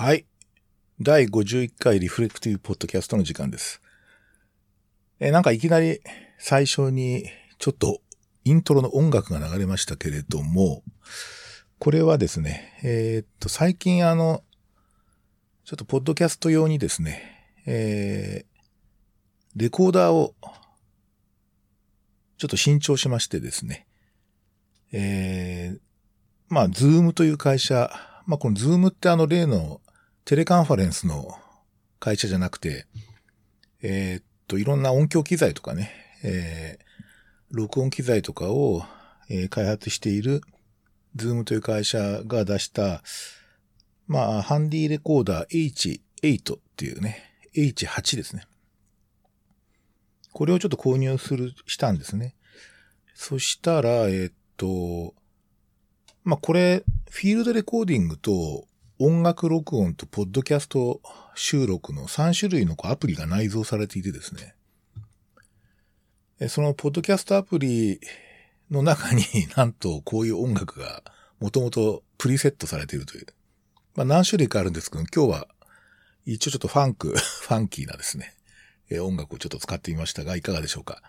はい。第51回リフレクティブポッドキャストの時間です。えなんかいきなり最初にちょっとイントロの音楽が流れましたけれども、これはですね、えーっと、最近あの、ちょっとポッドキャスト用にですね、えーレコーダーをちょっと新調しましてですね、えーまあ、 ZOOM という会社、まあ、この Zoom ってあの例のテレカンファレンスの会社じゃなくて、えーっと、いろんな音響機材とかね、えー録音機材とかを、えー開発している ZOOM という会社が出した、まあ、ハンディレコーダー H8 っていうね、H8 ですね。これをちょっと購入する、したんですね。そしたら、えーっと、まあ、これ、フィールドレコーディングと音楽録音とポッドキャスト収録の3種類のアプリが内蔵されていてですね。そのポッドキャストアプリの中に なんとこういう音楽がもともとプリセットされているという。まあ何種類かあるんですけど、今日は一応ちょっとファンク、ファンキーなですね、音楽をちょっと使ってみましたが、いかがでしょうか。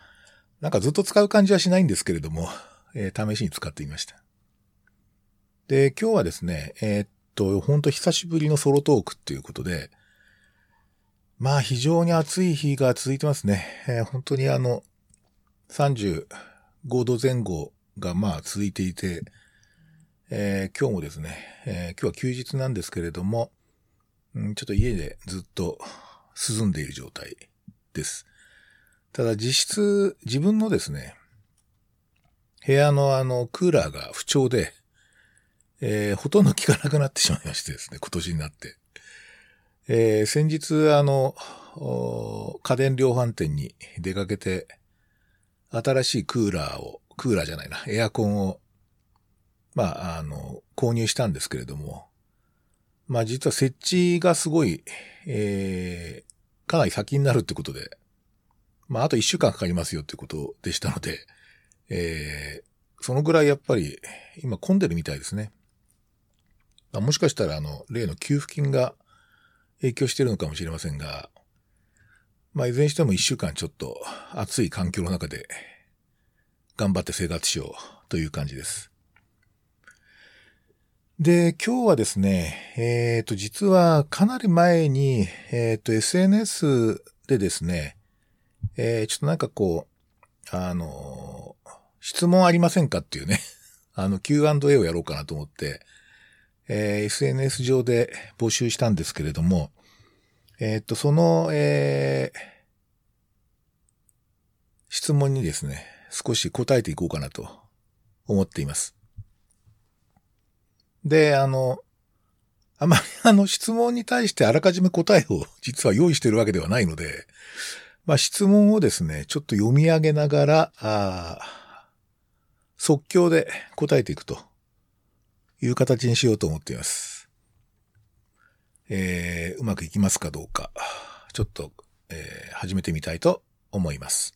なんかずっと使う感じはしないんですけれども、え試しに使ってみました。で、今日はですね、えーと、ほんと久しぶりのソロトークっていうことで、まあ非常に暑い日が続いてますね。えー本当にあの、35度前後がまあ続いていて、えー今日もですね、えー今日は休日なんですけれども、うんちょっと家でずっと涼んでいる状態です。ただ実質自分のですね、部屋のあのクーラーが不調で、えーほとんど効かなくなってしまいましてですね、今年になって。えー先日あの、家電量販店に出かけて、新しいクーラーを、クーラーじゃないな、エアコンを、まあ、あの、購入したんですけれども、まあ実は設置がすごい、えーかなり先になるってことで、まああと一週間かかりますよってことでしたので、えーそのぐらいやっぱり今混んでるみたいですね。もしかしたらあの、例の給付金が影響してるのかもしれませんが、まあ、いずれにしても一週間ちょっと暑い環境の中で頑張って生活しようという感じです。で、今日はですね、えっ、と、実はかなり前に、えっ、と、SNS でですね、えーちょっとなんかこう、あの、質問ありませんかっていうね、あの Q&A をやろうかなと思って、えー SNS 上で募集したんですけれども、えーっと、その、えー質問にですね、少し答えていこうかなと思っています。で、あの、あまり あの質問に対してあらかじめ答えを 実は用意しているわけではないので、まあ質問をですね、ちょっと読み上げながら、あ即興で答えていくという形にしようと思っています。えーうまくいきますかどうか、ちょっと、えー始めてみたいと思います。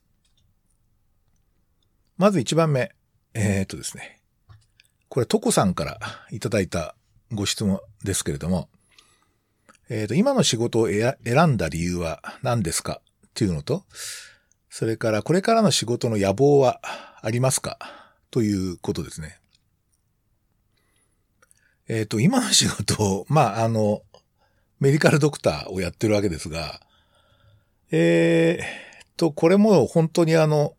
まず1番目。えーっとですね。これ、トコさんからいただいたご質問ですけれども、えーと、今の仕事を選んだ理由は何ですかっていうのと、それからこれからの仕事の野望はありますかということですね。えっ、と、今の仕事、まあ、あの、メディカルドクターをやってるわけですが、えー、と、これも本当にあの、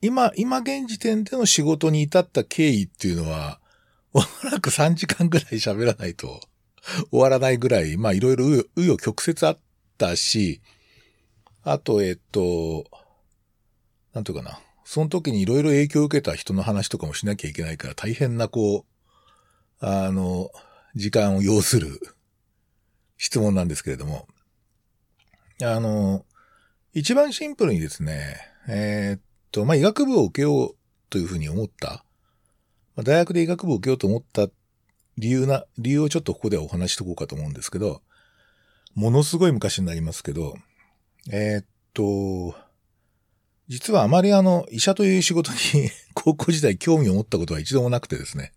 今、今現時点での仕事に至った経緯っていうのは、おそらく3時間ぐらい喋らないと終わらないぐらい、まあいろいろ紆余曲折あったし、あと、えっ、と、なんというかな。その時にいろいろ影響を受けた人の話とかもしなきゃいけないから大変なこう、あの、時間を要する質問なんですけれども、あの、一番シンプルにですね、えーっと、まあ、医学部を受けようというふうに思った、まあ大学で医学部を受けようと思った理由な、理由をちょっとここではお話ししとこうかと思うんですけど、ものすごい昔になりますけど、えーっと、実はあまりあの、医者という仕事に 高校時代興味を持ったことは一度もなくてですね。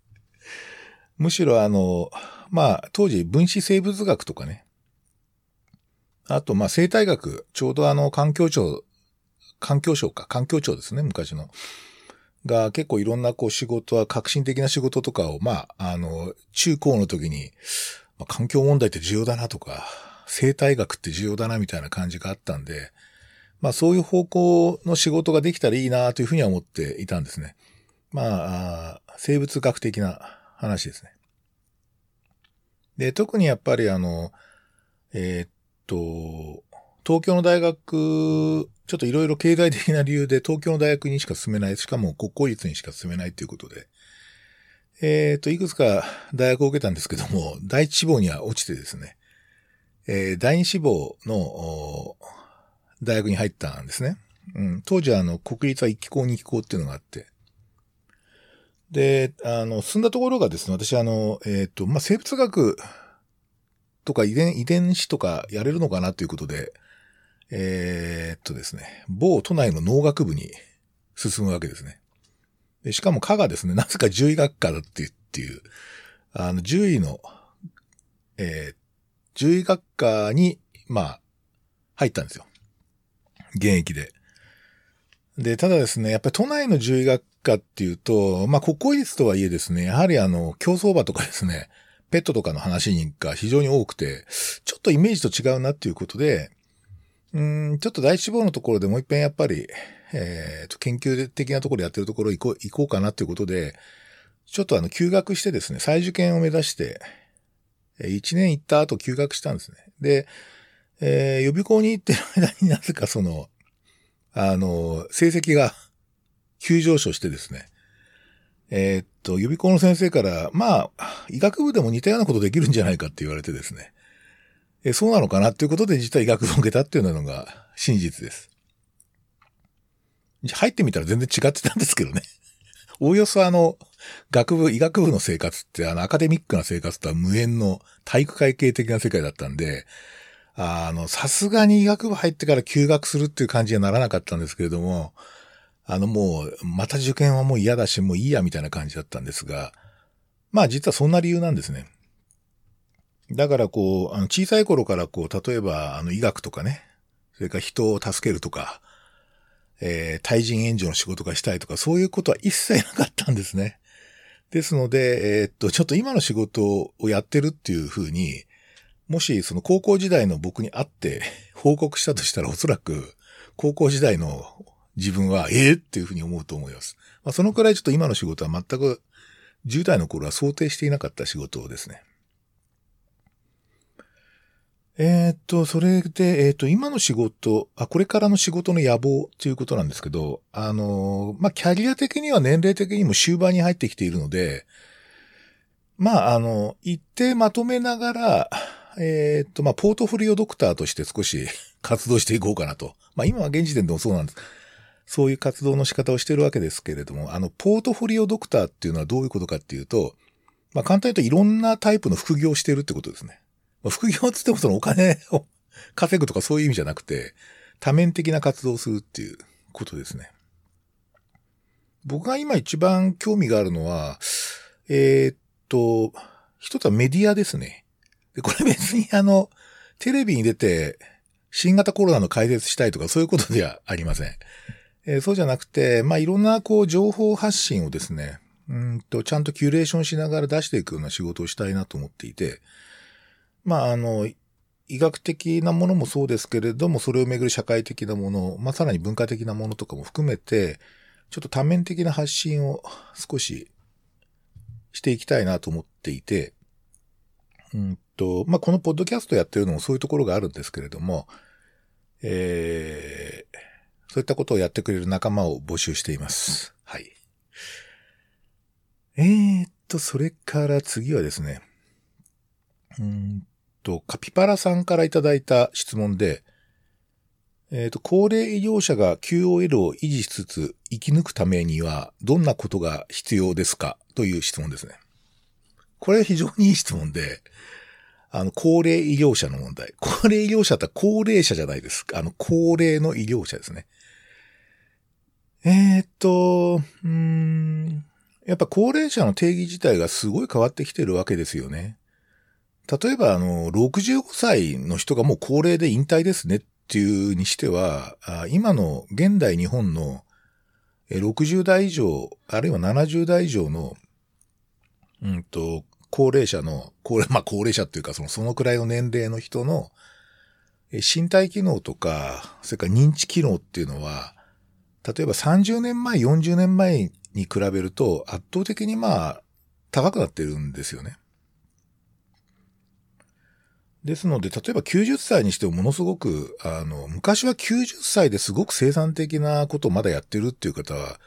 むしろあの、まあ、当時分子生物学とかね、あと、まあ、生態学、ちょうどあの、環境庁、環境省か、環境庁ですね、昔の。が結構いろんなこう仕事は、革新的な仕事とかを、まあ、あの、中高の時に、まあ、環境問題って重要だなとか、生態学って重要だなみたいな感じがあったんで、まあそういう方向の仕事ができたらいいなというふうには思っていたんですね。まあ、生物学的な話ですね。で、特にやっぱりあの、えー、っと、東京の大学、ちょっといろいろ経済的な理由で東京の大学にしか進めない、しかも国公立にしか進めないということで、えっ、と、いくつか大学を受けたんですけども、第一志望には落ちてですね、えー、第二志望の大学に入ったんですね。うん、当時はあの、国立は一期校二期校っていうのがあって、で、あの、進んだところがですね、私あの、えっ、ー、と、まあ、生物学とか遺伝、遺伝子とかやれるのかなということで、えー、っとですね、某都内の農学部に進むわけですね。でしかも科がですね、なぜか獣医学科だっていう、っていうあの、獣医の、えー、獣医学科に、まあ、入ったんですよ。現役で。で、ただですね、やっぱり都内の獣医学科っていうと、まあ、国公立とはいえですね、やはりあの、競走馬とかですね、ペットとかの話が非常に多くて、ちょっとイメージと違うなっていうことで、うん、ちょっと第一志望のところでもう一遍やっぱり、えっ、ー、と、研究的なところやってるところ行こう、行こうかなっていうことで、ちょっとあの、休学してですね、再受験を目指して、1年行った後休学したんですね。で、えー、予備校に行ってる間になぜかその、あの、成績が急上昇してですね、えー、っと、予備校の先生から、まあ、医学部でも似たようなことできるんじゃないかって言われてですね、えそうなのかなっていうことで実は医学部を受けたっていうのが真実です。入ってみたら全然違ってたんですけどね。おおよそあの、学部、医学部の生活ってあの、アカデミックな生活とは無縁の体育会系的な世界だったんで、あの、さすがに医学部入ってから休学するっていう感じにはならなかったんですけれども、あのもう、また受験はもう嫌だし、もういいやみたいな感じだったんですが、まあ実はそんな理由なんですね。だからこう、あの小さい頃からこう、例えばあの医学とかね、それから人を助けるとか、えー、対人援助の仕事がしたいとか、そういうことは一切なかったんですね。ですので、えー、っと、ちょっと今の仕事をやってるっていうふうに、もしその高校時代の僕に会って報告したとしたらおそらく高校時代の自分はええっていうふうに思うと思います。まあ、そのくらいちょっと今の仕事は全く10代の頃は想定していなかった仕事ですね。えー、っと、それで、えー、っと、今の仕事、あ、これからの仕事の野望ということなんですけど、あの、まあ、キャリア的には年齢的にも終盤に入ってきているので、まあ、あの、一定まとめながら、え、っと、まあ、ポートフォリオドクターとして少し活動していこうかなと。まあ、今は現時点でもそうなんです。そういう活動の仕方をしているわけですけれども、あの、ポートフォリオドクターっていうのはどういうことかっていうと、まあ、簡単に言うといろんなタイプの副業をしているってことですね。まあ副業つってもそのお金を稼ぐとかそういう意味じゃなくて、多面的な活動をするっていうことですね。僕が今一番興味があるのは、えー、っと、一つはメディアですね。で、これ別にあの、テレビに出て、新型コロナの解説したいとかそういうことではありません。えー、そうじゃなくて、まあ、いろんなこう情報発信をですね、うんと、ちゃんとキュレーションしながら出していくような仕事をしたいなと思っていて、まあ、あの、医学的なものもそうですけれども、それをめぐる社会的なもの、まあ、さらに文化的なものとかも含めて、ちょっと多面的な発信を少ししていきたいなと思っていて、うんと、まあ、このポッドキャストやってるのもそういうところがあるんですけれども、えー、そういったことをやってくれる仲間を募集しています。はい。えーっと、それから次はですね、うんと、カピパラさんからいただいた質問で、えっ、と、高齢医療者が QOL を維持しつつ生き抜くためにはどんなことが必要ですか？という質問ですね。これは非常にいい質問で、あの、高齢医療者の問題。高齢医療者って高齢者じゃないです。あの、高齢の医療者ですね。えー、っと、うん、やっぱ高齢者の定義自体がすごい変わってきてるわけですよね。例えば、あの、65歳の人がもう高齢で引退ですねっていうにしては、今の現代日本の60代以上、あるいは70代以上の、うんと、高齢者の、高齢、まあ高齢者っていうか、その、そのくらいの年齢の人の、身体機能とか、それから認知機能っていうのは、例えば30年前、40年前に比べると圧倒的にまあ、高くなってるんですよね。ですので、例えば90歳にしてもものすごく、あの、昔は90歳ですごく生産的なことをまだやってるっていう方は、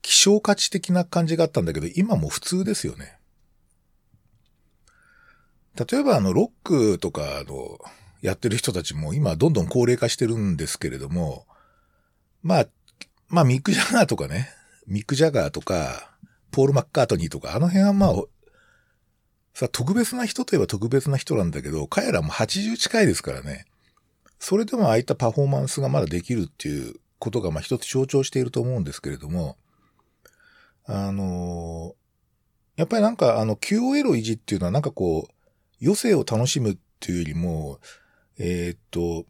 希少価値的な感じがあったんだけど、今も普通ですよね。例えばあの、ロックとかの、やってる人たちも今どんどん高齢化してるんですけれども、まあ、まあミック・ジャガーとかね、ミック・ジャガーとか、ポール・マッカートニーとか、あの辺はまあ、さ、特別な人といえば特別な人なんだけど、彼らも80近いですからね。それでもああいったパフォーマンスがまだできるっていうことがまあ一つ象徴していると思うんですけれども、あのー、やっぱりなんかあの QOL 維持っていうのはなんかこう、余生を楽しむっていうよりも、えー、っと、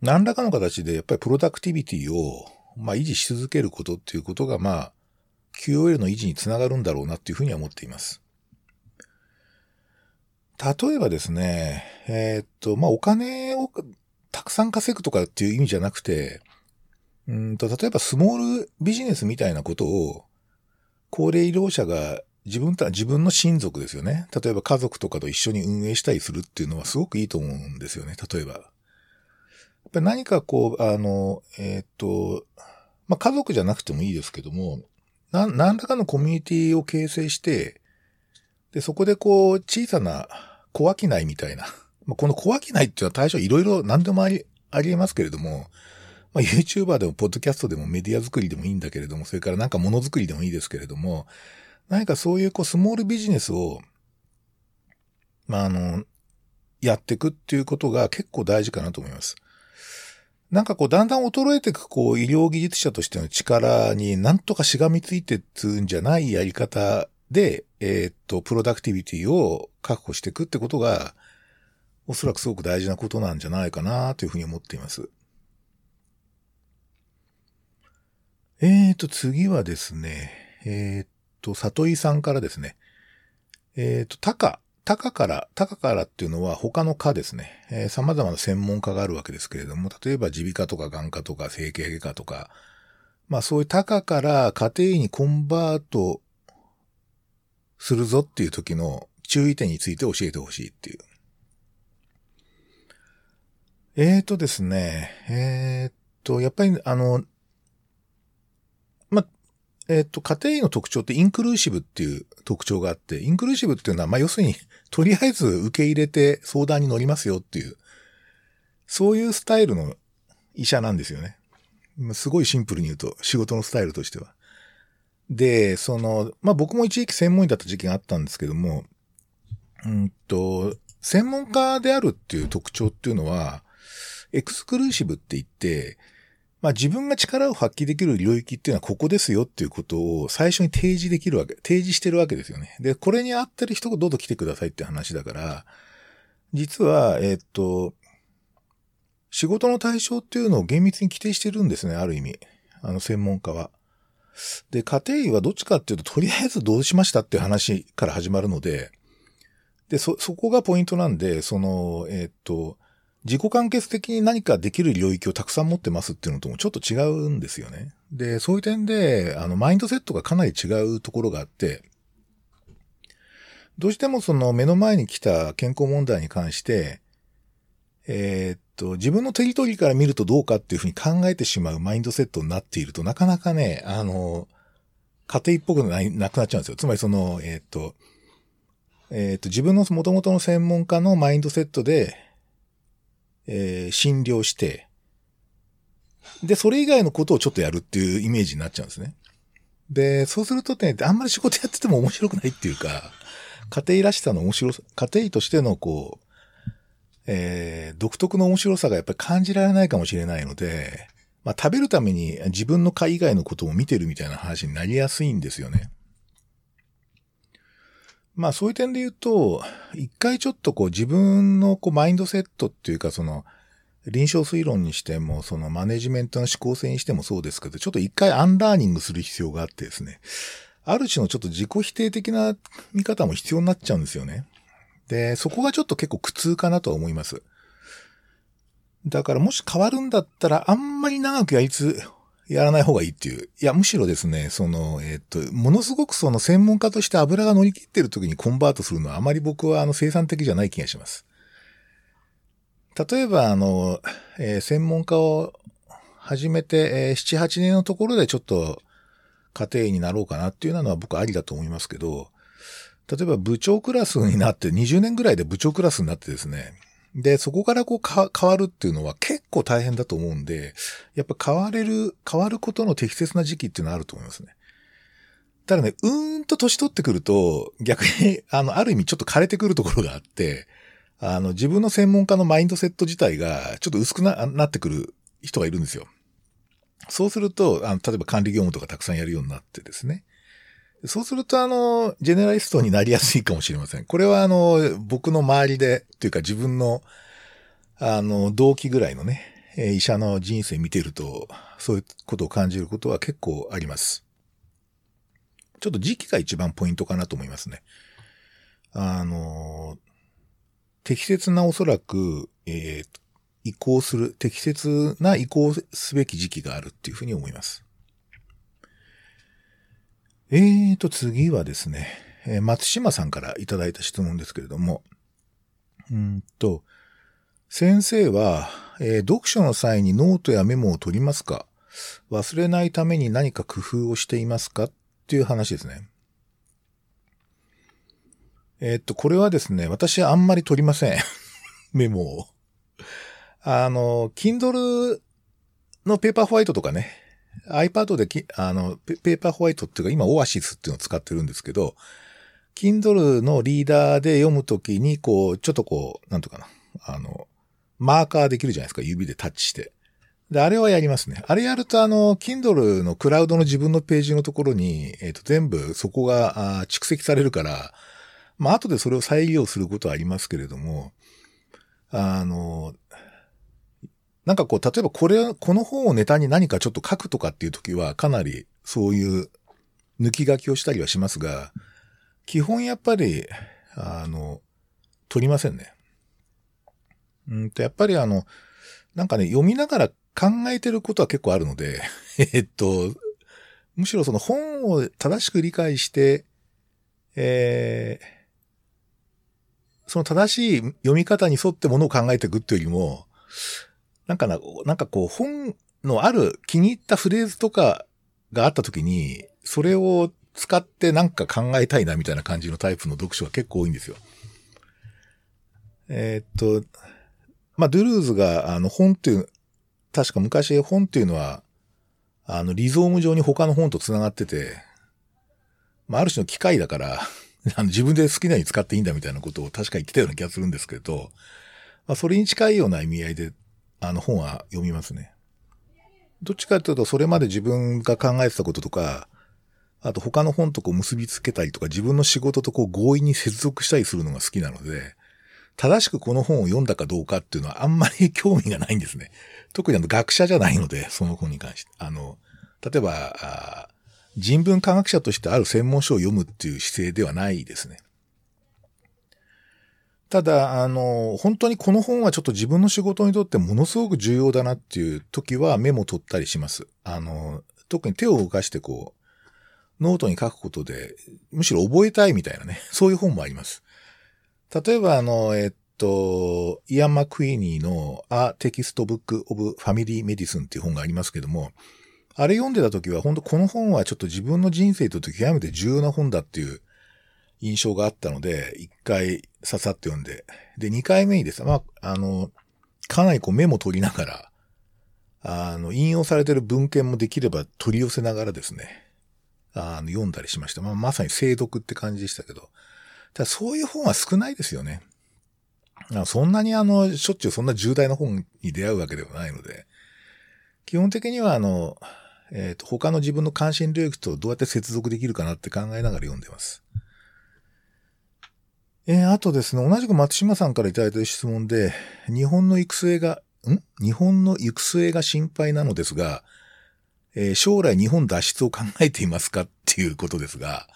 何らかの形でやっぱりプロダクティビティを、まあ維持し続けることっていうことがまあ、QOL の維持につながるんだろうなっていうふうには思っています。例えばですね、えー、っと、まあ、お金をたくさん稼ぐとかっていう意味じゃなくて、うんと、例えばスモールビジネスみたいなことを、高齢医療者が自分た、自分の親族ですよね。例えば家族とかと一緒に運営したりするっていうのはすごくいいと思うんですよね。例えば。やっぱ何かこう、あの、えー、っと、まあ、家族じゃなくてもいいですけども、な、何らかのコミュニティを形成して、で、そこでこう、小さな小商いみたいな。まあ、この小商いっていうのは対象いろいろ何でもあり、ありえますけれども、まあ、YouTuber でも、ポッドキャストでも、メディア作りでもいいんだけれども、それからなんかものづくりでもいいですけれども、何かそういうこう、スモールビジネスを、まあ、あの、やっていくっていうことが結構大事かなと思います。なんかこう、だんだん衰えていく、こう、医療技術者としての力になんとかしがみついてつんじゃないやり方で、えー、っと、プロダクティビティを確保していくってことが、おそらくすごく大事なことなんじゃないかなというふうに思っています。えーと、次はですね、えーと、里井さんからですね、えーと、タカ、タカから、タカからっていうのは他の科ですね。えー、様々な専門家があるわけですけれども、例えば耳鼻科とか眼科とか整形外科とか、まあそういうタカから家庭医にコンバートするぞっていう時の注意点について教えてほしいっていう。えーとですね、えーと、やっぱりあの、えっ、と、家庭医の特徴ってインクルーシブっていう特徴があって、インクルーシブっていうのは、まあ、要するに、とりあえず受け入れて相談に乗りますよっていう、そういうスタイルの医者なんですよね。すごいシンプルに言うと、仕事のスタイルとしては。で、その、まあ、僕も一時期専門医だった時期があったんですけども、うんと、専門家であるっていう特徴っていうのは、エクスクルーシブって言って、まあ自分が力を発揮できる領域っていうのはここですよっていうことを最初に提示できるわけ、提示してるわけですよね。で、これに合ってる人がどうぞ来てくださいって話だから、実は、えっと、仕事の対象っていうのを厳密に規定してるんですね、ある意味。あの専門家は。で、家庭医はどっちかっていうと、とりあえずどうしましたっていう話から始まるので、で、そ、そこがポイントなんで、その、えー、っと、自己完結的に何かできる領域をたくさん持ってますっていうのともちょっと違うんですよね。で、そういう点で、あの、マインドセットがかなり違うところがあって、どうしてもその目の前に来た健康問題に関して、えー、っと、自分のテリトリーから見るとどうかっていうふうに考えてしまうマインドセットになっているとなかなかね、あの、家庭っぽくななくなっちゃうんですよ。つまりその、えー、っと、えっ、と、自分の元々の専門家のマインドセットで、えー、診療して、で、それ以外のことをちょっとやるっていうイメージになっちゃうんですね。で、そうするとね、あんまり仕事やってても面白くないっていうか、家庭医らしさの面白さ、家庭医としてのこう、えー、独特の面白さがやっぱり感じられないかもしれないので、まあ食べるために自分の科以外のことを診てるみたいな話になりやすいんですよね。まあそういう点で言うと、一回ちょっとこう自分のこうマインドセットっていうかその、臨床推論にしても、そのマネジメントの思考性にしてもそうですけど、ちょっと一回アンラーニングする必要があってですね、ある種のちょっと自己否定的な見方も必要になっちゃうんですよね。で、そこがちょっと結構苦痛かなとは思います。だからもし変わるんだったら、あんまり長くやりつ、やらない方がいいっていう。いや、むしろですね、その、えっ、と、ものすごくその専門家として油が乗り切ってる時にコンバートするのはあまり僕はあの生産的じゃない気がします。例えば、あの、えー、専門家を始めて、えー、7、8年のところでちょっと家庭になろうかなっていうのは僕ありだと思いますけど、例えば部長クラスになって20年ぐらいで部長クラスになってですね、で、そこからこうか変わるっていうのは結構大変だと思うんで、やっぱ変われる、変わることの適切な時期っていうのはあると思いますね。ただね、うーんと年取ってくると、逆に、あの、ある意味ちょっと枯れてくるところがあって、あの、自分の専門家のマインドセット自体がちょっと薄くななってくる人がいるんですよ。そうすると、あの、例えば管理業務とかたくさんやるようになってですね。そうすると、あの、ジェネラリストになりやすいかもしれません。これは、あの、僕の周りで、というか自分の、あの、同期ぐらいのね、医者の人生見てると、そういうことを感じることは結構あります。ちょっと時期が一番ポイントかなと思いますね。あの、適切なおそらく、えー、移行する、適切な移行すべき時期があるっていうふうに思います。えーと、次はですね、え、松島さんからいただいた質問ですけれども、うんと、先生は、えー、読書の際にノートやメモを取りますか？忘れないために何か工夫をしていますか？っていう話ですね。えー、っと、これはですね、私あんまり取りません。メモを。あの、Kindle のペーパーホワイトとかね、iPad でき、あの、ペーパーホワイトっていうか、今オアシスっていうのを使ってるんですけど、Kindle のリーダーで読むときに、こう、ちょっとこう、なんとかな、あの、マーカーできるじゃないですか、指でタッチして。で、あれはやりますね。あれやると、あの、Kindle のクラウドの自分のページのところに、えっ、ー、と、全部そこが蓄積されるから、まあ、後でそれを再利用することはありますけれども、あの、なんかこう、例えばこれ、この本をネタに何かちょっと書くとかっていう時は、かなりそういう抜き書きをしたりはしますが、基本やっぱり、あの、取りませんね。うんと、やっぱりあの、なんかね、読みながら考えてることは結構あるので、えっと、むしろその本を正しく理解して、えー、その正しい読み方に沿ってものを考えていくっていうよりも、なんかな、なんかこう本のある気に入ったフレーズとかがあった時に、それを使ってなんか考えたいなみたいな感じのタイプの読書が結構多いんですよ。えー、っと、まあ、ドゥルーズがあの本っていう、確か昔本っていうのは、あの、リゾーム上に他の本と繋がってて、まあ、ある種の機械だから あの自分で好きなように使っていいんだみたいなことを確か言ってたような気がするんですけど、まあ、それに近いような意味合いで、あの本は読みますね。どっちかというと、それまで自分が考えてたこととか、あと他の本とこう結びつけたりとか、自分の仕事とこう強引に接続したりするのが好きなので、正しくこの本を読んだかどうかっていうのはあんまり興味がないんですね。特にあの学者じゃないので、その本に関して。あの、例えば、人文科学者としてある専門書を読むっていう姿勢ではないですね。ただ、あの、本当にこの本はちょっと自分の仕事にとってものすごく重要だなっていう時はメモ取ったりします。あの、特に手を動かしてこう、ノートに書くことで、むしろ覚えたいみたいなね、そういう本もあります。例えば、あの、えっと、イアン・マクイーニーの A Text Book of Family Medicine っていう本がありますけども、あれ読んでた時は、本当この本はちょっと自分の人生と極めて重要な本だっていう印象があったので、一回ささって読んで、で、二回目にですね、まあ、あの、かなりこうメモ取りながら、あの、引用されてる文献もできれば取り寄せながらですね、あの、読んだりしました。まあ、まさに精読って感じでしたけど、ただそういう本は少ないですよね。そんなにあの、しょっちゅうそんな重大な本に出会うわけではないので、基本的にはあの、えっ、ー、と、他の自分の関心領域とどうやって接続できるかなって考えながら読んでます。えー、あとですね、同じく松島さんからいただいた質問で、日本の行く末が、ん？日本の行く末が心配なのですが、えー、将来日本脱出を考えていますかっていうことですが、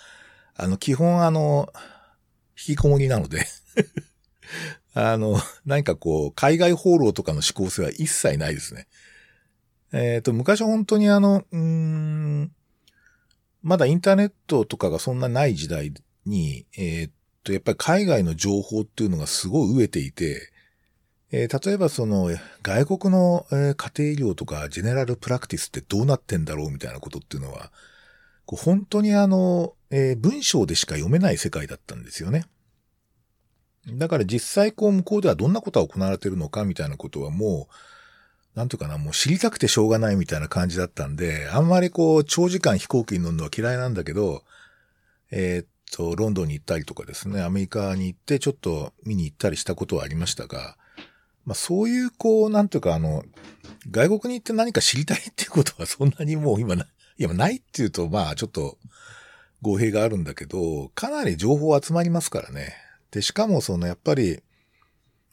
あの、基本あの、引きこもりなので あの、何かこう、海外放浪とかの思考性は一切ないですね。えっ、ー、と、昔本当にあの、うん、まだインターネットとかがそんなない時代に、えっ、と、やっぱり海外の情報っていうのがすごい飢えていて、えー、例えばその、外国の、え、家庭医療とかジェネラルプラクティスってどうなってんだろうみたいなことっていうのは、こう本当にあの、えー、文章でしか読めない世界だったんですよね。だから実際こう向こうではどんなことが行われてるのかみたいなことはもう、なんとかな、もう知りたくてしょうがないみたいな感じだったんで、あんまりこう長時間飛行機に乗るのは嫌いなんだけど、えー、と、ロンドンに行ったりとかですね、アメリカに行ってちょっと見に行ったりしたことはありましたが、まあそういうこう、なんというかあの、外国に行って何か知りたいっていうことはそんなにもう今な、いや、ないっていうとまあちょっと語弊があるんだけど、かなり情報集まりますからね。で、しかもそのやっぱり、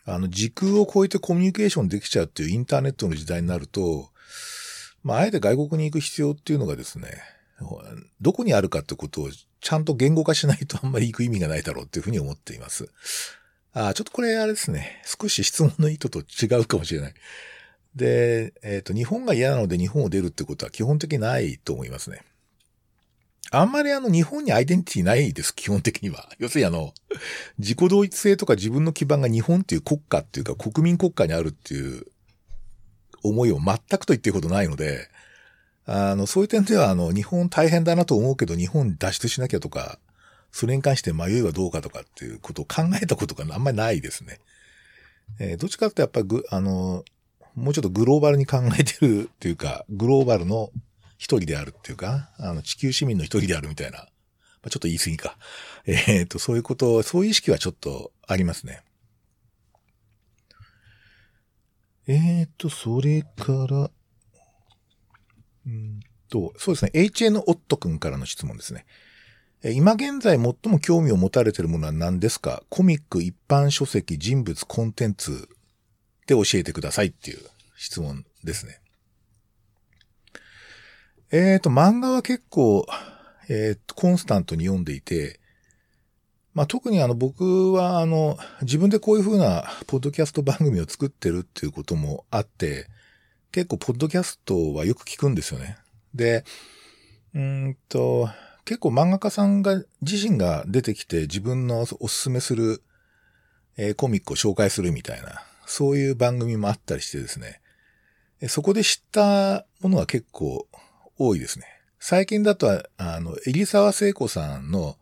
あの、時空を超えてコミュニケーションできちゃうっていうインターネットの時代になると、まあ、あえて外国に行く必要っていうのがですね、どこにあるかってことをちゃんと言語化しないとあんまり行く意味がないだろうっていうふうに思っています。あちょっとこれあれですね。少し質問の意図と違うかもしれない。で、えっ、ー、と、日本が嫌なので日本を出るってことは基本的にないと思いますね。あんまりあの日本にアイデンティティないです、基本的には。要するにあの、自己同一性とか自分の基盤が日本っていう国家っていうか国民国家にあるっていう思いを全くと言っていることないので、あの、そういう点ではあの、日本大変だなと思うけど日本脱出しなきゃとか、それに関して迷いはどうかとかっていうことを考えたことがあんまりないですね。えー、どっちかってやっぱりぐ、あの、もうちょっとグローバルに考えてるっていうか、グローバルの一人であるっていうか、あの、地球市民の一人であるみたいな。まあ、ちょっと言い過ぎか。えっ、ー、と、そういうこと、そういう意識はちょっとありますね。えっ、ー、と、それから、うんと、そうですね。HN オット君からの質問ですね。今現在最も興味を持たれているものは何ですか？コミック、一般書籍、人物、コンテンツで教えてくださいっていう質問ですね。えっ、ー、と、漫画は結構、えっ、ー、と、コンスタントに読んでいて、まあ、特にあの、僕はあの、自分でこういう風なポッドキャスト番組を作ってるっていうこともあって、結構ポッドキャストはよく聞くんですよね。で、うんと、結構漫画家さんが自身が出てきて自分のおすすめする、えー、コミックを紹介するみたいな、そういう番組もあったりしてですね。そこで知ったものは結構多いですね。最近だと、あの、入沢聖子さんの、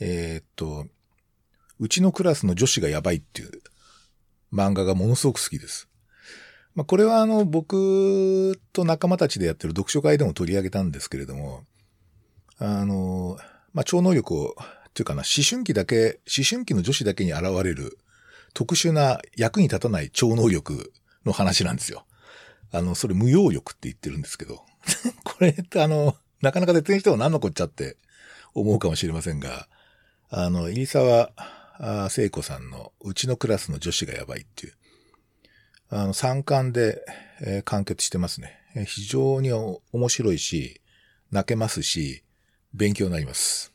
えー、っと、うちのクラスの女子がやばいっていう漫画がものすごく好きです。まあ、これはあの、僕と仲間たちでやってる読書会でも取り上げたんですけれども、あの、まあ、超能力を、っていうかな、思春期だけ、思春期の女子だけに現れる特殊な役に立たない超能力の話なんですよ。あの、それ無用力って言ってるんですけど。これってあの、なかなか説明しても何のこっちゃって思うかもしれませんが、あの、入沢聖子さんのうちのクラスの女子がやばいっていう、あの、3巻で、えー、完結してますね。非常に面白いし、泣けますし、勉強になります。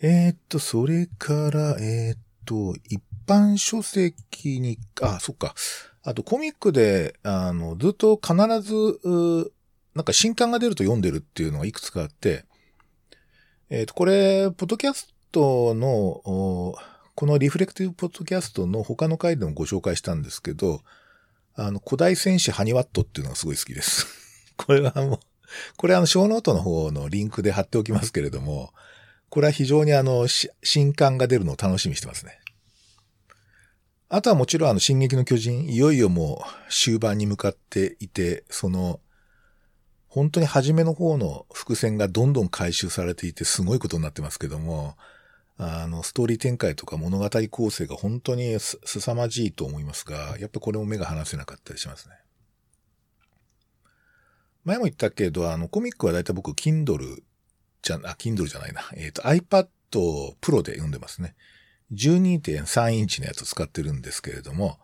えー、っと、それから、えー、っと、一般書籍に、あ、そっか。あとコミックで、あの、ずっと必ず、なんか新刊が出ると読んでるっていうのがいくつかあって、えっ、と、これ、ポッドキャストの、このリフレクティブポッドキャストの他の回でもご紹介したんですけど、あの、古代戦士ハニワットっていうのがすごい好きです。これはもう、これあの、ショーノートの方のリンクで貼っておきますけれども、これは非常にあの、新刊が出るのを楽しみにしてますね。あとはもちろんあの、進撃の巨人、いよいよもう終盤に向かっていて、その、本当に初めの方の伏線がどんどん回収されていてすごいことになってますけども、あの、ストーリー展開とか物語構成が本当にすさまじいと思いますが、やっぱこれも目が離せなかったりしますね。前も言ったけど、あの、コミックはだいたい僕、Kindle じゃ、あ、Kindle じゃないな。えっ、ー、と、iPad をプロで読んでますね。12.3インチのやつを使ってるんですけれども、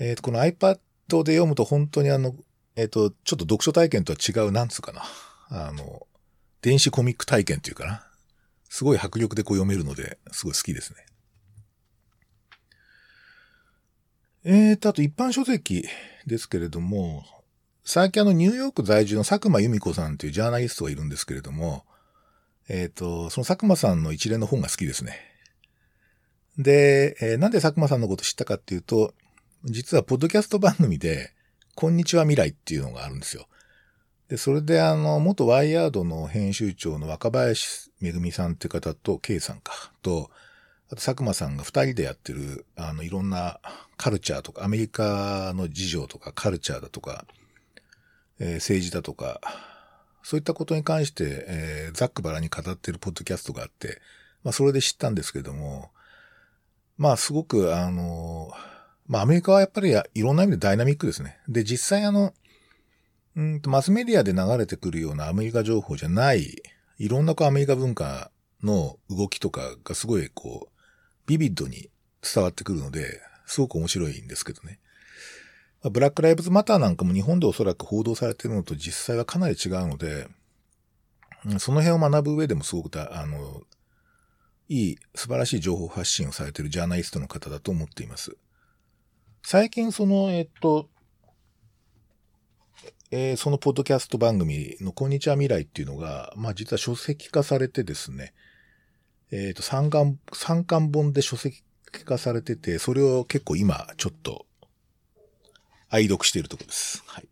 えっ、ー、と、この iPad で読むと本当にあの、えっ、ー、と、ちょっと読書体験とは違う、なんつうかな。あの、電子コミック体験っていうかな。すごい迫力でこう読めるので、すごい好きですね。えーと、あと一般書籍ですけれども、最近あのニューヨーク在住の佐久間由美子さんというジャーナリストがいるんですけれども、えっ、ー、と、その佐久間さんの一連の本が好きですね。で、えー、なんで佐久間さんのこと知ったかっていうと、実はポッドキャスト番組で、こんにちは未来っていうのがあるんですよ。で、それであの、元ワイヤードの編集長の若林めぐみさんって方と、K さんか、と、あと佐久間さんが二人でやってる、あの、いろんなカルチャーとか、アメリカの事情とか、カルチャーだとか、えー、政治だとか、そういったことに関して、えー、ザックバラに語ってるポッドキャストがあって、まあ、それで知ったんですけども、まあ、すごく、あの、まあ、アメリカはやっぱりいろんな意味でダイナミックですね。で、実際あの、うんと、マスメディアで流れてくるようなアメリカ情報じゃない、いろんなこうアメリカ文化の動きとかがすごいこう、ビビッドに伝わってくるので、すごく面白いんですけどね。ブラックライブズマターなんかも日本でおそらく報道されてるのと実際はかなり違うので、その辺を学ぶ上でもすごくあの、いい、素晴らしい情報発信をされてるジャーナリストの方だと思っています。最近その、えっと、えー、そのポッドキャスト番組のこんにちは未来っていうのが、まあ実は書籍化されてですね、えっ、ー、と、三巻、三巻本で書籍化されてて、それを結構今、ちょっと、愛読しているところです。はい。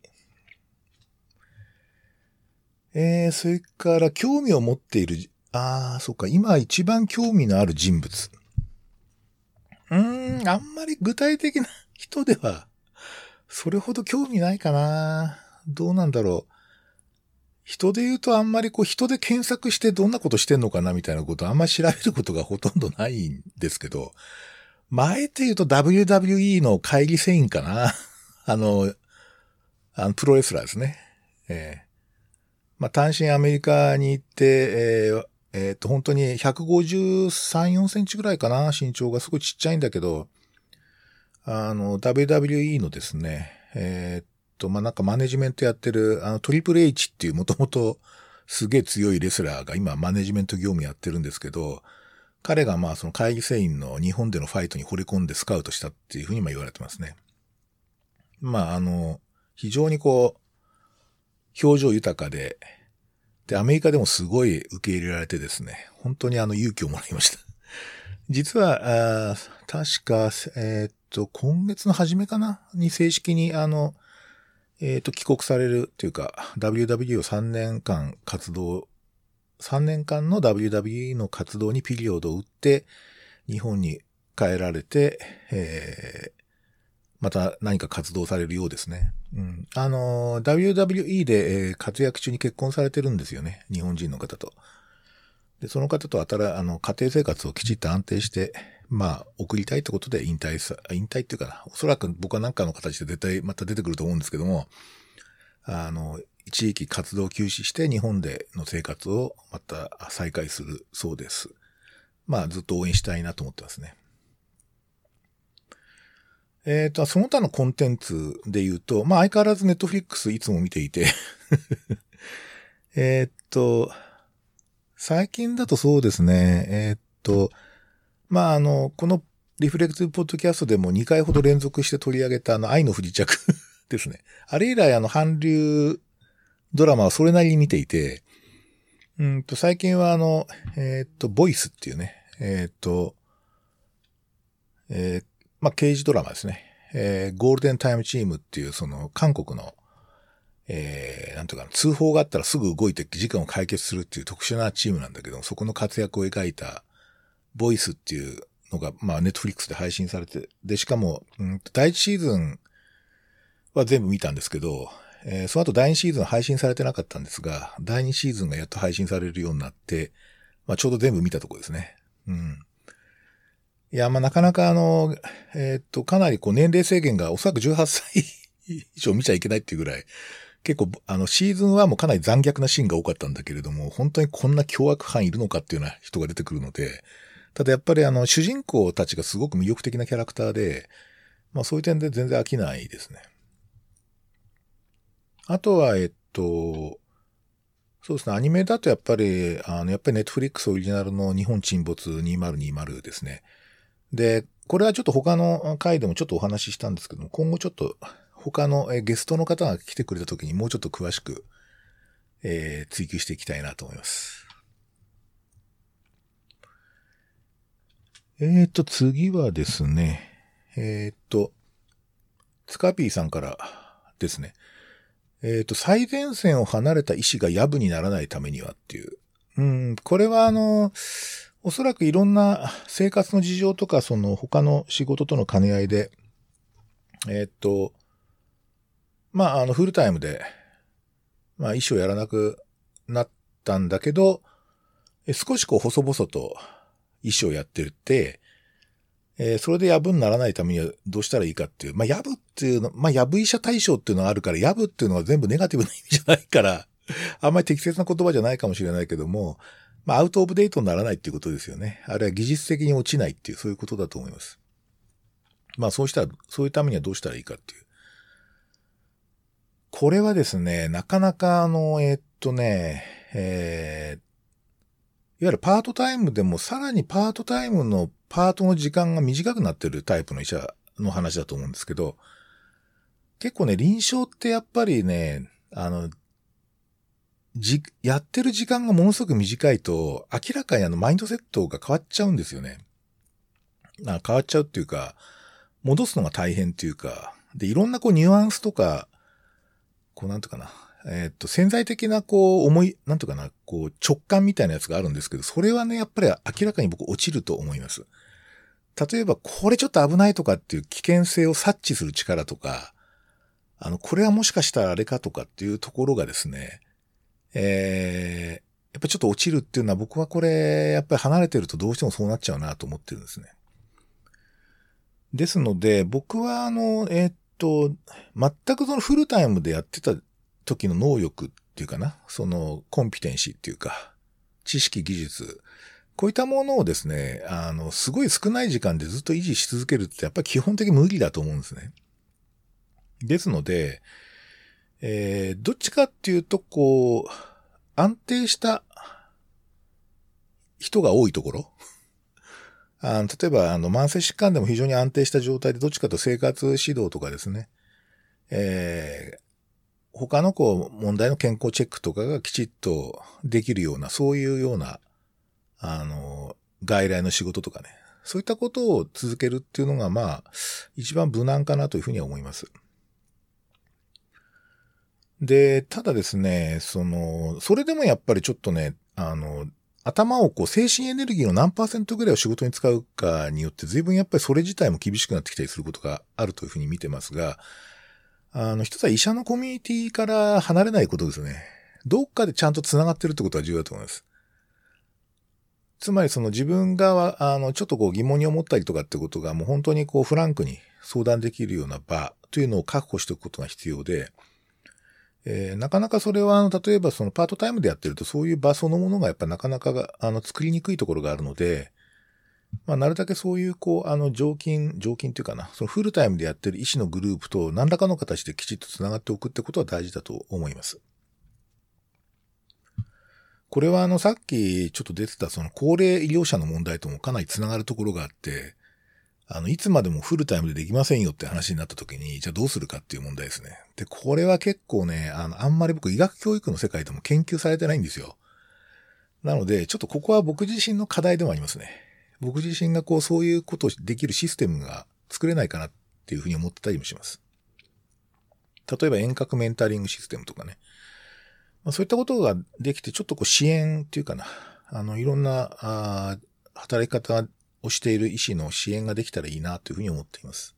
えー、それから興味を持っている、ああ、そっか、今一番興味のある人物。うーん、あんまり具体的な人では、それほど興味ないかな。どうなんだろう。人で言うとあんまりこう人で検索してどんなことしてんのかなみたいなことあんまり調べることがほとんどないんですけど、前って言うと WWE の会議戦員かな あの、あの、プロレスラーですね。えー、まあ、単身アメリカに行って、えー、えー、と、本当に153、4センチぐらいかな身長がすごいちっちゃいんだけど、あの、WWE のですね、えー、と、まあ、なんかマネジメントやってる、あの、トリプル H っていうもともとすげえ強いレスラーが今マネジメント業務やってるんですけど、彼がまあその会議船員の日本でのファイトに惚れ込んでスカウトしたっていうふうにま言われてますね。まああの、非常にこう、表情豊かで、で、アメリカでもすごい受け入れられてですね、本当にあの勇気をもらいました。実は、あ確か、えー、っと、今月の初めかな？に正式にあの、えっ、ー、と、帰国されるというか、WWE を3年間活動、3年間の WWE の活動にピリオドを打って、日本に帰られて、えー、また何か活動されるようですね。うん。あの、WWE で、え、活躍中に結婚されてるんですよね。日本人の方と。で、その方とあたら、あの、家庭生活をきちっと安定して、まあ、送りたいってことで引退さ、引退っていうか、おそらく僕は何かの形で絶対また出てくると思うんですけども、あの、一時期活動休止して日本での生活をまた再開するそうです。まあ、ずっと応援したいなと思ってますね。えっ、ー、と、その他のコンテンツで言うと、まあ相変わらずネットフリックスいつも見ていて えっと、最近だとそうですね、えっと、まあ、あの、このリフレクティブポッドキャストでも2回ほど連続して取り上げたあの愛の不時着 ですね。あれ以来あの韓流ドラマはそれなりに見ていて、うんと、最近はあの、えっ、と、ボイスっていうね、えっ、と、えー、まあ、刑事ドラマですね。えー、ゴールデンタイムチームっていうその韓国の、えー、なんとか通報があったらすぐ動いて事件を解決するっていう特殊なチームなんだけど、そこの活躍を描いたボイスっていうのが、まあ、ネットフリックスで配信されて、で、しかも、うん、第一シーズンは全部見たんですけど、えー、その後第二シーズン配信されてなかったんですが、第二シーズンがやっと配信されるようになって、まあ、ちょうど全部見たとこですね。うん。いや、まあ、なかなかあの、えー、っと、かなりこう年齢制限がおそらく18歳以上見ちゃいけないっていうぐらい、結構、あの、シーズン1もうかなり残虐なシーンが多かったんだけれども、本当にこんな凶悪犯いるのかっていうような人が出てくるので、ただやっぱりあの、主人公たちがすごく魅力的なキャラクターで、まあそういう点で全然飽きないですね。あとは、えっと、そうですね、アニメだとやっぱり、あの、やっぱりネットフリックスオリジナルの日本沈没2020ですね。で、これはちょっと他の回でもちょっとお話ししたんですけども、今後ちょっと他のゲストの方が来てくれた時にもうちょっと詳しく、えー、追求していきたいなと思います。えっ、ー、と、次はですね、えっ、ー、と、ツカピーさんからですね、えっ、ー、と、最前線を離れた医師がヤブにならないためにはっていう。うん、これはあの、おそらくいろんな生活の事情とか、その他の仕事との兼ね合いで、えっ、と、まあ、あの、フルタイムで、まあ、医師をやらなくなったんだけど、少しこう、細々と医師をやってるって、えー、それでやぶにならないためにはどうしたらいいかっていう。まあ、やぶっていうの、まあ、やぶ医者対象っていうのがあるから、やぶっていうのは全部ネガティブな意味じゃないから、あんまり適切な言葉じゃないかもしれないけども、まあ、アウトオブデートにならないっていうことですよね。あるいは技術的に落ちないっていう、そういうことだと思います。まあ、そうしたら、そういうためにはどうしたらいいかっていう。これはですね、なかなかあの、えー、っとね、えー、いわゆるパートタイムでもさらにパートタイムのパートの時間が短くなってるタイプの医者の話だと思うんですけど、結構ね、臨床ってやっぱりね、あの、じ、やってる時間がものすごく短いと、明らかにあのマインドセットが変わっちゃうんですよね。あ変わっちゃうっていうか、戻すのが大変っていうか、で、いろんなこうニュアンスとか、こうなんとかな、え、っと、潜在的なこう思い、なんとかな、こう直感みたいなやつがあるんですけど、それはね、やっぱり明らかに僕落ちると思います。例えば、これちょっと危ないとかっていう危険性を察知する力とか、あの、これはもしかしたらあれかとかっていうところがですね、えー、やっぱちょっと落ちるっていうのは僕はこれ、やっぱり離れてるとどうしてもそうなっちゃうなと思ってるんですね。ですので、僕はあの、えー、っと、全くそのフルタイムでやってた時の能力っていうかな、そのコンピテンシーっていうか、知識技術、こういったものをですね、あの、すごい少ない時間でずっと維持し続けるってやっぱり基本的に無理だと思うんですね。ですので、えー、どっちかっていうと、こう、安定した人が多いところ。あの例えば、あの、慢性疾患でも非常に安定した状態で、どっちかと生活指導とかですね、えー、他のこう、問題の健康チェックとかがきちっとできるような、そういうような、あの、外来の仕事とかね、そういったことを続けるっていうのが、まあ、一番無難かなというふうには思います。で、ただですね、その、それでもやっぱりちょっとね、あの、頭をこう、精神エネルギーの何パーセントぐらいを仕事に使うかによって、随分やっぱりそれ自体も厳しくなってきたりすることがあるというふうに見てますが、あの、一つは医者のコミュニティから離れないことですね。どっかでちゃんと繋がってるってことは重要だと思います。つまりその自分が、あの、ちょっとこう疑問に思ったりとかってことがもう本当にこうフランクに相談できるような場というのを確保しておくことが必要で、えー、なかなかそれは、あの、例えばそのパートタイムでやってるとそういう場そのものがやっぱなかなかが、あの、作りにくいところがあるので、まあ、なるだけそういう、こう、あの、常勤、常勤っていうかな、そのフルタイムでやってる医師のグループと何らかの形できちっと繋がっておくってことは大事だと思います。これはあの、さっきちょっと出てたその高齢医療者の問題ともかなり繋がるところがあって、あの、いつまでもフルタイムでできませんよって話になった時に、じゃあどうするかっていう問題ですね。で、これは結構ね、あの、あんまり僕医学教育の世界でも研究されてないんですよ。なので、ちょっとここは僕自身の課題でもありますね。僕自身がこう、そういうことをできるシステムが作れないかなっていうふうに思ってたりもします。例えば遠隔メンタリングシステムとかね。まあ、そういったことができて、ちょっとこう支援っていうかな。あの、いろんな、ああ働き方をしている医師の支援ができたらいいなというふうに思っています。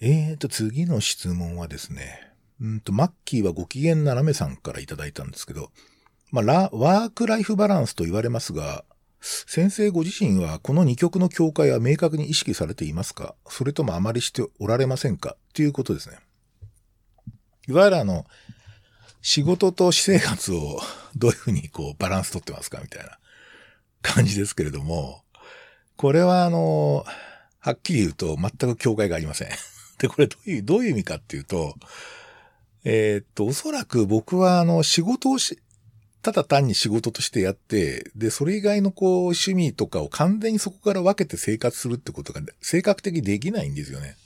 えーと、次の質問はですね、うんと、マッキーはご機嫌斜めさんからいただいたんですけど、まあ、ラ、ワークライフバランスと言われますが、先生ご自身はこの二極の境界は明確に意識されていますか？それともあまりしておられませんか？っていうことですね。いわゆるあの、仕事と私生活をどういうふうにこうバランス取ってますかみたいな感じですけれども、これはあの、はっきり言うと全く境界がありません。で、これどういう、どういう意味かっていうと、えー、っと、おそらく僕はあの、仕事をし、ただ単に仕事としてやって、で、それ以外のこう、趣味とかを完全にそこから分けて生活するってことが、性格的にできないんですよね。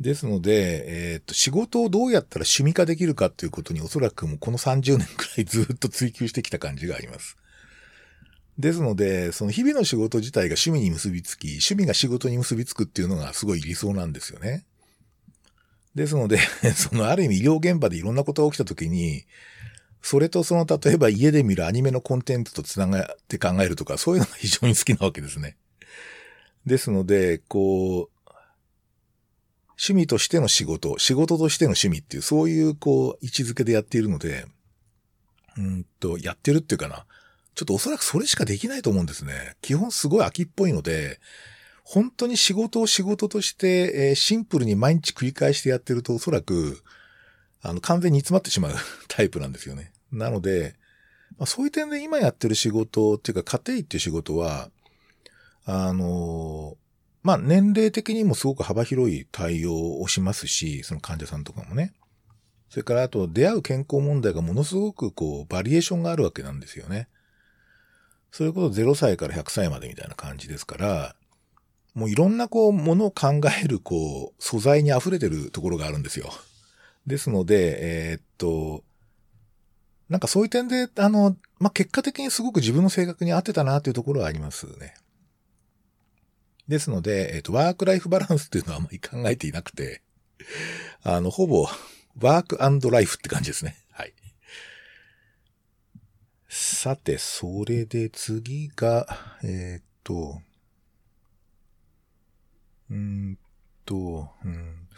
ですので、えー、っと、仕事をどうやったら趣味化できるかっていうことにおそらくもうこの30年くらいずっと追求してきた感じがあります。ですので、その日々の仕事自体が趣味に結びつき、趣味が仕事に結びつくっていうのがすごい理想なんですよね。ですので、そのある意味医療現場でいろんなことが起きたときに、それとその例えば家で見るアニメのコンテンツと繋がって考えるとか、そういうのが非常に好きなわけですね。ですので、こう、趣味としての仕事、仕事としての趣味っていう、そういうこう、位置づけでやっているので、うんと、やってるっていうかな。ちょっとおそらくそれしかできないと思うんですね。基本すごい秋っぽいので、本当に仕事を仕事として、えー、シンプルに毎日繰り返してやってるとおそらく、あの、完全に煮詰まってしまう タイプなんですよね。なので、まあ、そういう点で今やってる仕事っていうか家庭っていう仕事は、あの、まあ、年齢的にもすごく幅広い対応をしますし、その患者さんとかもね。それからあと出会う健康問題がものすごくこう、バリエーションがあるわけなんですよね。それこそ0歳から100歳までみたいな感じですから、もういろんなこう、ものを考えるこう、素材に溢れてるところがあるんですよ。ですので、えー、っと、なんかそういう点で、あの、まあ、結果的にすごく自分の性格に合ってたなっていうところはありますね。ですので、えっと、ワークライフバランスっていうのはあまり考えていなくて、あの、ほぼ、ワークライフって感じですね。はいさて、それで次が、えー、っと、うんと、うん、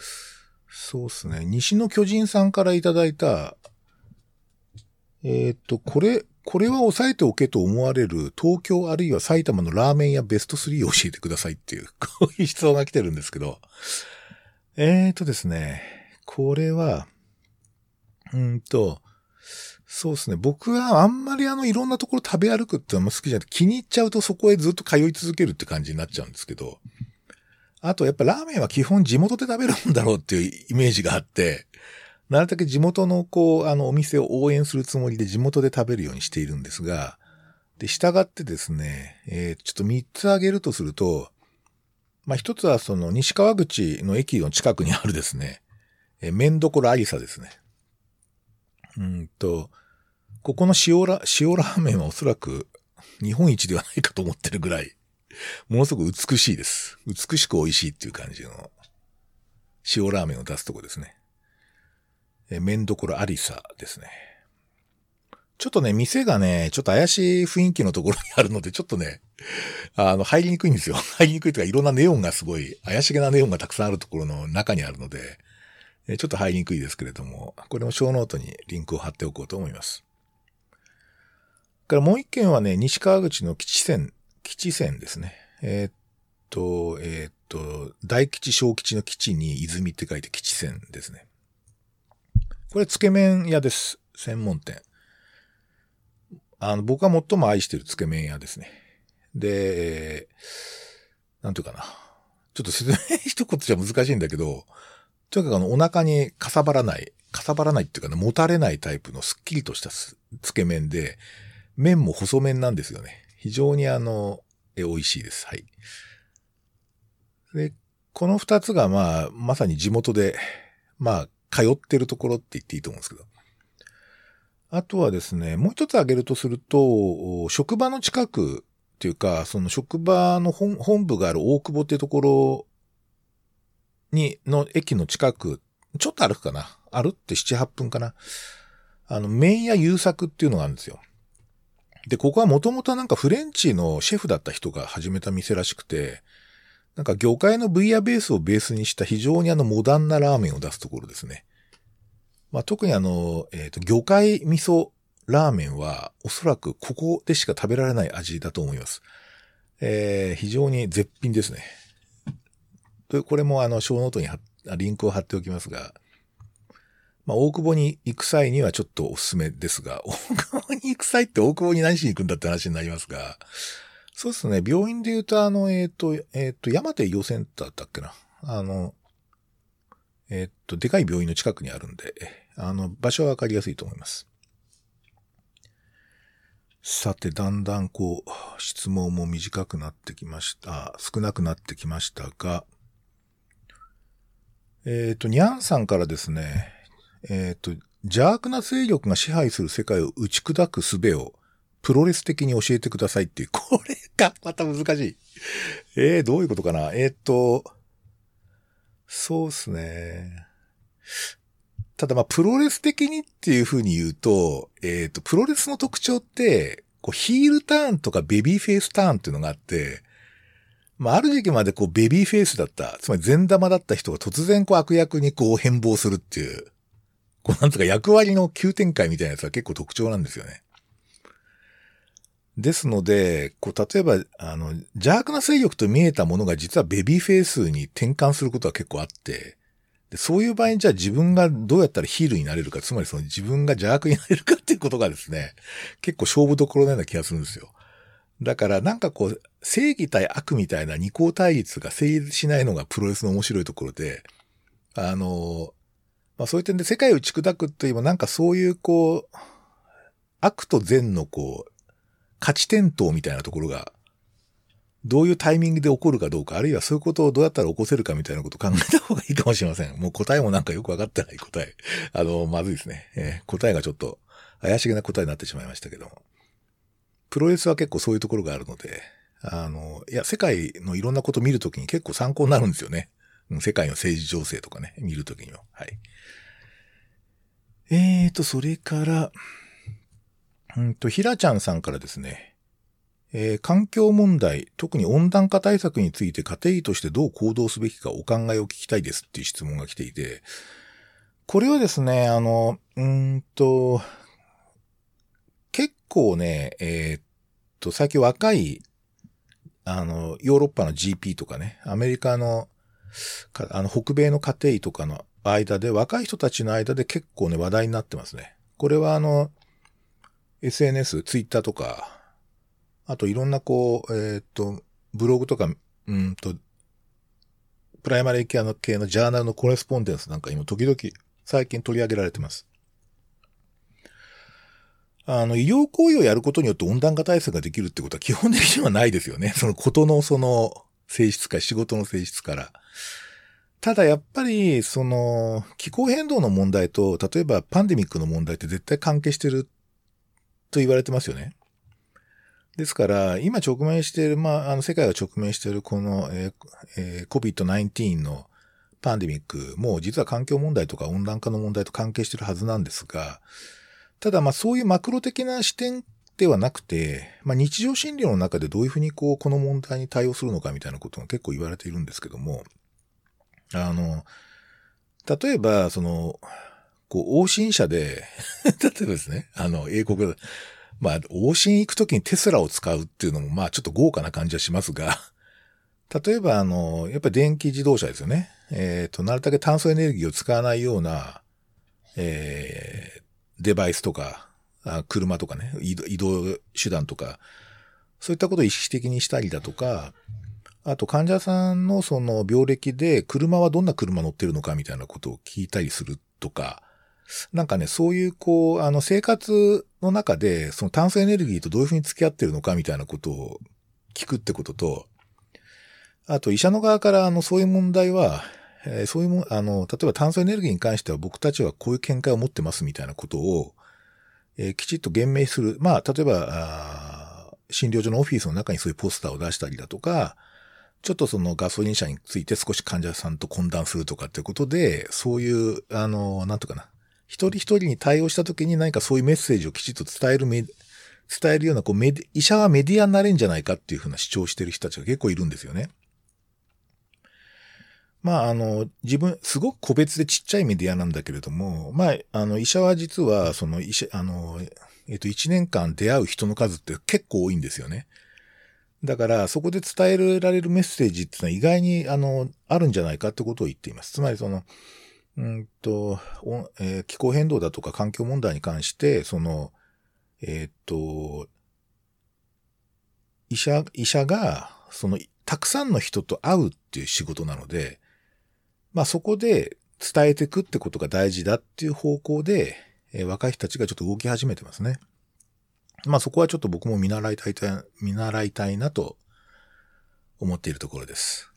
そうっすね。西の巨人さんからいただいた、えー、っと、これ、これは押さえておけと思われる東京あるいは埼玉のラーメン屋ベスト3を教えてくださいっていう、こういう質問が来てるんですけど、えー、っとですね、これは、うんと、そうですね。僕はあんまりあのいろんなところ食べ歩くってのも好きじゃなくて、気に入っちゃうとそこへずっと通い続けるって感じになっちゃうんですけど、あとやっぱラーメンは基本地元で食べるんだろうっていうイメージがあって、なるだけ地元のこう、あのお店を応援するつもりで地元で食べるようにしているんですが、で、従ってですね、えー、ちょっと3つ挙げるとすると、まあ、一つはその西川口の駅の近くにあるですね、えー、麺どころありさですね。うんと、ここの塩ラ、塩ラーメンはおそらく日本一ではないかと思ってるぐらい、ものすごく美しいです。美しく美味しいっていう感じの塩ラーメンを出すとこですね。え、麺どころアリサですね。ちょっとね、店がね、ちょっと怪しい雰囲気のところにあるので、ちょっとね、あの、入りにくいんですよ。入りにくいというか、いろんなネオンがすごい、怪しげなネオンがたくさんあるところの中にあるので、えちょっと入りにくいですけれども、これもショーノートにリンクを貼っておこうと思います。からもう一件はね、西川口の基地線、吉泉ですね。えー、っと、えー、っと、大吉小吉の吉に泉って書いて基地線ですね。これ、つけ麺屋です。専門店。あの、僕が最も愛してるつけ麺屋ですね。で、なんていうかな。ちょっと説明一言じゃ難しいんだけど、とにかくあの、お腹にかさばらない、かさばらないっていうかね、もたれないタイプのすっきりとしたつけ麺で、麺も細麺なんですよね。非常にあの、え、美味しいです。はい。で、この二つがまあ、まさに地元で、まあ、通ってるところって言っていいと思うんですけど。あとはですね、もう一つ挙げるとすると、職場の近くっていうか、その職場の本部がある大久保ってところに、の駅の近く、ちょっと歩くかな。歩って7、8分かな。あの、麺屋優作っていうのがあるんですよ。で、ここはもともとなんかフレンチのシェフだった人が始めた店らしくて、なんか魚介のブイヤベースをベースにした非常にあのモダンなラーメンを出すところですね。まあ、特にあの、えっ、ー、と、魚介味噌ラーメンはおそらくここでしか食べられない味だと思います。えー、非常に絶品ですね。とこれもあの、ショーノートにリンクを貼っておきますが、まあ、大久保に行く際にはちょっとおすすめですが、大久保に行く際って大久保に何しに行くんだって話になりますが、そうですね、病院で言うと、あの、えっ、ー、と、えっ、ー、と、山手医療センターだっけな。あの、えっ、ー、と、でかい病院の近くにあるんで、あの、場所はわかりやすいと思います。さて、だんだんこう、質問も短くなってきました。少なくなってきましたが、えっ、と、にゃんさんからですね、えっ、と、邪悪な勢力が支配する世界を打ち砕く術をプロレス的に教えてくださいっていう、これがまた難しい。えー、どういうことかな？えっ、と、そうっすね。ただまあ、プロレス的にっていう風に言うと、えっ、と、プロレスの特徴って、こう、ヒールターンとかベビーフェイスターンっていうのがあって、まあ、ある時期までこう、ベビーフェイスだった、つまり善玉だった人が突然こう、悪役にこう、変貌するっていう、こう、なんつうか役割の急展開みたいなやつは結構特徴なんですよね。ですので、こう、例えば、あの、邪悪な勢力と見えたものが実はベビーフェイスに転換することは結構あって、でそういう場合にじゃあ自分がどうやったらヒールになれるか、つまりその自分が邪悪になれるかっていうことがですね、結構勝負どころのような気がするんですよ。だからなんかこう、正義対悪みたいな二項対立が成立しないのがプロレスの面白いところで、あの、まあそういう点で世界を打ち砕くといえばなんかそういうこう、悪と善のこう、勝ち点灯みたいなところが、どういうタイミングで起こるかどうか、あるいはそういうことをどうやったら起こせるかみたいなことを考えた方がいいかもしれません。もう答えもなんかよくわかってない答え。あの、まずいですね。えー、答えがちょっと怪しげな答えになってしまいましたけども。プロレスは結構そういうところがあるので、あの、いや、世界のいろんなこと見るときに結構参考になるんですよね。世界の政治情勢とかね、見るときには。はい。えーと、それから、うんと、ひらちゃんさんからですね、えー、環境問題、特に温暖化対策について家庭医としてどう行動すべきかお考えを聞きたいですっていう質問が来ていて、これはですね、あの、うんと、結構ね、えー、っと、最近若い、あの、ヨーロッパの GP とかね、アメリカの、あの、北米の家庭医とかの間で、若い人たちの間で結構ね、話題になってますね。これはあの、SNS、ツイッターとか、あといろんなこう、えっ、ー、と、ブログとか、うんと、プライマリー系の系のジャーナルのコレスポンデンスなんか今時々最近取り上げられてます。あの、医療行為をやることによって温暖化対策ができるってことは基本的にはないですよね。そのことのその性質か仕事の性質から。ただやっぱり、その、気候変動の問題と、例えばパンデミックの問題って絶対関係してると言われてますよね。ですから、今直面している、まあ、あの、世界が直面しているこの、えーえー、COVID-19 のパンデミックも実は環境問題とか温暖化の問題と関係しているはずなんですが、ただまあそういうマクロ的な視点ではなくて、まあ日常診療の中でどういうふうにこう、この問題に対応するのかみたいなことが結構言われているんですけども、あの、例えば、その、こう、往診者で 例えばですね、あの、英国で、まあ、往診行くときにテスラを使うっていうのも、まあ、ちょっと豪華な感じはしますが、例えば、あの、やっぱり電気自動車ですよね。えっ、ー、と、なるだけ炭素エネルギーを使わないような、えー、デバイスとか、車とかね移動手段とか、そういったことを意識的にしたりだとか、あと患者さんのその病歴で車はどんな車乗ってるのかみたいなことを聞いたりするとか、なんかね、そういうこう、あの生活の中でその炭素エネルギーとどういうふうに付き合ってるのかみたいなことを聞くってことと、あと医者の側からあのそういう問題は、えー、そういうも、あの、例えば炭素エネルギーに関しては僕たちはこういう見解を持ってますみたいなことを、えー、きちっと言明する。まあ、例えば、診療所のオフィスの中にそういうポスターを出したりだとか、ちょっとそのガソリン車について少し患者さんと懇談するとかっていうことで、そういう、あの、なんとかな。一人一人に対応した時に何かそういうメッセージをきちっと伝える伝えるような、こうメデ、医者はメディアになれんじゃないかっていうふうな主張してる人たちが結構いるんですよね。まあ、あの、自分、すごく個別でちっちゃいメディアなんだけれども、まあ、あの、医者は実は、その、医者、あの、えっと、一年間出会う人の数って結構多いんですよね。だから、そこで伝えられるメッセージっていうのは意外に、あの、あるんじゃないかってことを言っています。つまりその、うんと、えー、気候変動だとか環境問題に関して、その、えー、っと、医者、医者が、その、たくさんの人と会うっていう仕事なので、まあそこで伝えていくってことが大事だっていう方向で、えー、若い人たちがちょっと動き始めてますね。まあそこはちょっと僕も見習いたい、見習いたいなと思っているところです。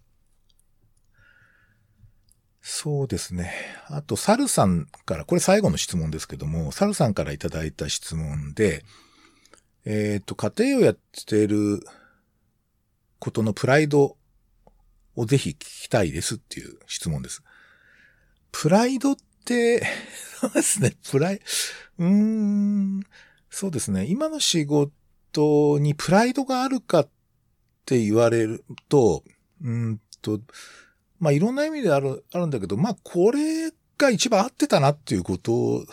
そうですね。あと、サルさんから、これ最後の質問ですけども、サルさんからいただいた質問で、えっ、ー、と、家庭をやっていることのプライドをぜひ聞きたいですっていう質問です。プライドって、そうですね、プライ、うーん、そうですね、今の仕事にプライドがあるかって言われると、うんと、まあ、いろんな意味である、あるんだけど、まあ、これが一番合ってたなっていうこと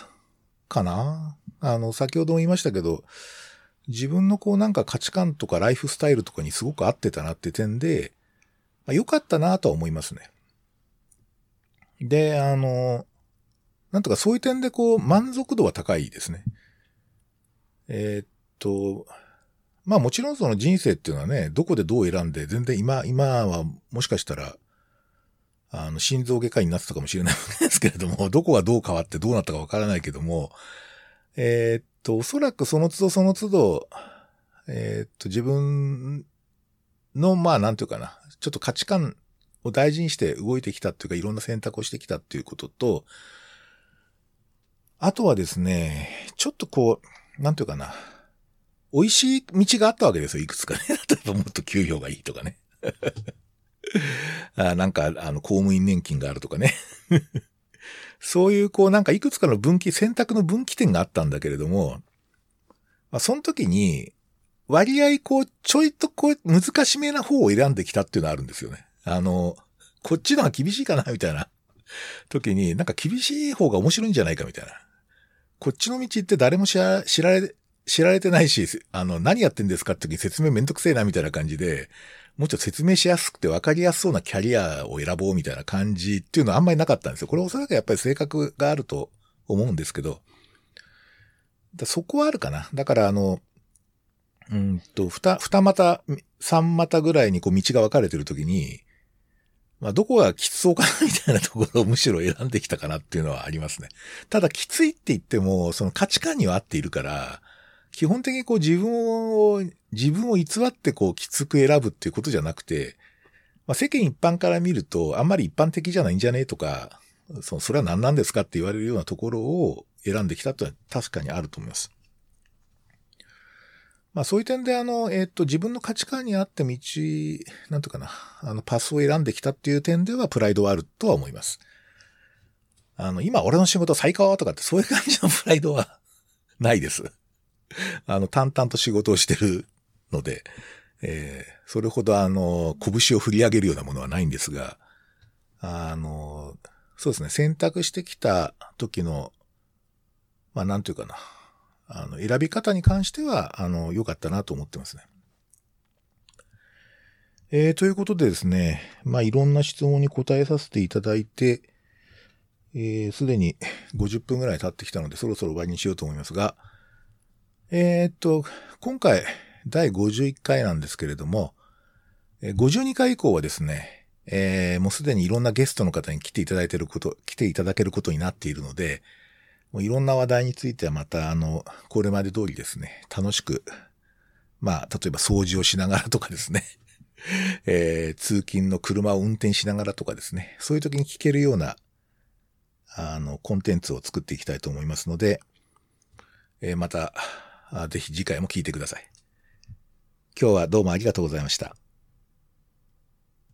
かな。あの、先ほども言いましたけど、自分のこうなんか価値観とかライフスタイルとかにすごく合ってたなって点で、まあ、良かったなとは思いますね。で、あの、なんとかそういう点でこう満足度は高いですね。えー、っと、まあもちろんその人生っていうのはね、どこでどう選んで、全然今、今はもしかしたらあの、心臓外科医になってたかもしれないわけですけれども、どこがどう変わってどうなったかわからないけども、えー、っと、おそらくその都度その都度、えー、っと、自分の、まあ、なんていうかな、ちょっと価値観を大事にして動いてきたっていうか、いろんな選択をしてきたっていうことと、あとはですね、ちょっとこう、なんていうかな、美味しい道があったわけですよ、いくつかね。例えばもっと給料がいいとかね。あなんか、あの、公務員年金があるとかね。そういう、こう、なんかいくつかの分岐、選択の分岐点があったんだけれども、まあ、その時に、割合、こう、ちょいとこう、難しめな方を選んできたっていうのはあるんですよね。あの、こっちのが厳しいかな、みたいな時に、なんか厳しい方が面白いんじゃないか、みたいな。こっちの道って誰も知られ、知られてないし、あの、何やってんですかって時に説明めんどくせえな、みたいな感じで、もうちょっと説明しやすくて分かりやすそうなキャリアを選ぼうみたいな感じっていうのはあんまりなかったんですよ。これおそらくやっぱり性格があると思うんですけど、そこはあるかな。だからあの、うんと、二、二股、三股ぐらいにこう道が分かれてるときに、まあ、どこがきつそうかなみたいなところをむしろ選んできたかなっていうのはありますね。ただ、きついって言っても、その価値観には合っているから、基本的にこう自分を、自分を偽ってこうきつく選ぶっていうことじゃなくて、まあ、世間一般から見るとあんまり一般的じゃないんじゃねえとか、そのそれは何なんですかって言われるようなところを選んできたってのは確かにあると思います。まあそういう点であの、えっ、ー、と、自分の価値観に合って道、なんとかな、あの、パスを選んできたっていう点ではプライドはあるとは思います。あの、今俺の仕事最高とかってそういう感じのプライドはないです。あの、淡々と仕事をしてるので、えー、それほどあの、拳を振り上げるようなものはないんですが、あの、そうですね、選択してきた時の、まあ、なんていうかな、あの、選び方に関しては、あの、良かったなと思ってますね。えー、ということでですね、まあ、いろんな質問に答えさせていただいて、えー、すでに50分ぐらい経ってきたので、そろそろ終わりにしようと思いますが、えー、っと、今回、第51回なんですけれども、52回以降はですね、えー、もうすでにいろんなゲストの方に来ていただいていること、来ていただけることになっているので、もういろんな話題についてはまた、あの、これまで通りですね、楽しく、まあ、例えば掃除をしながらとかですね、えー、通勤の車を運転しながらとかですね、そういう時に聞けるような、あの、コンテンツを作っていきたいと思いますので、えー、また、ぜひ次回も聞いてください。今日はどうもありがとうございました。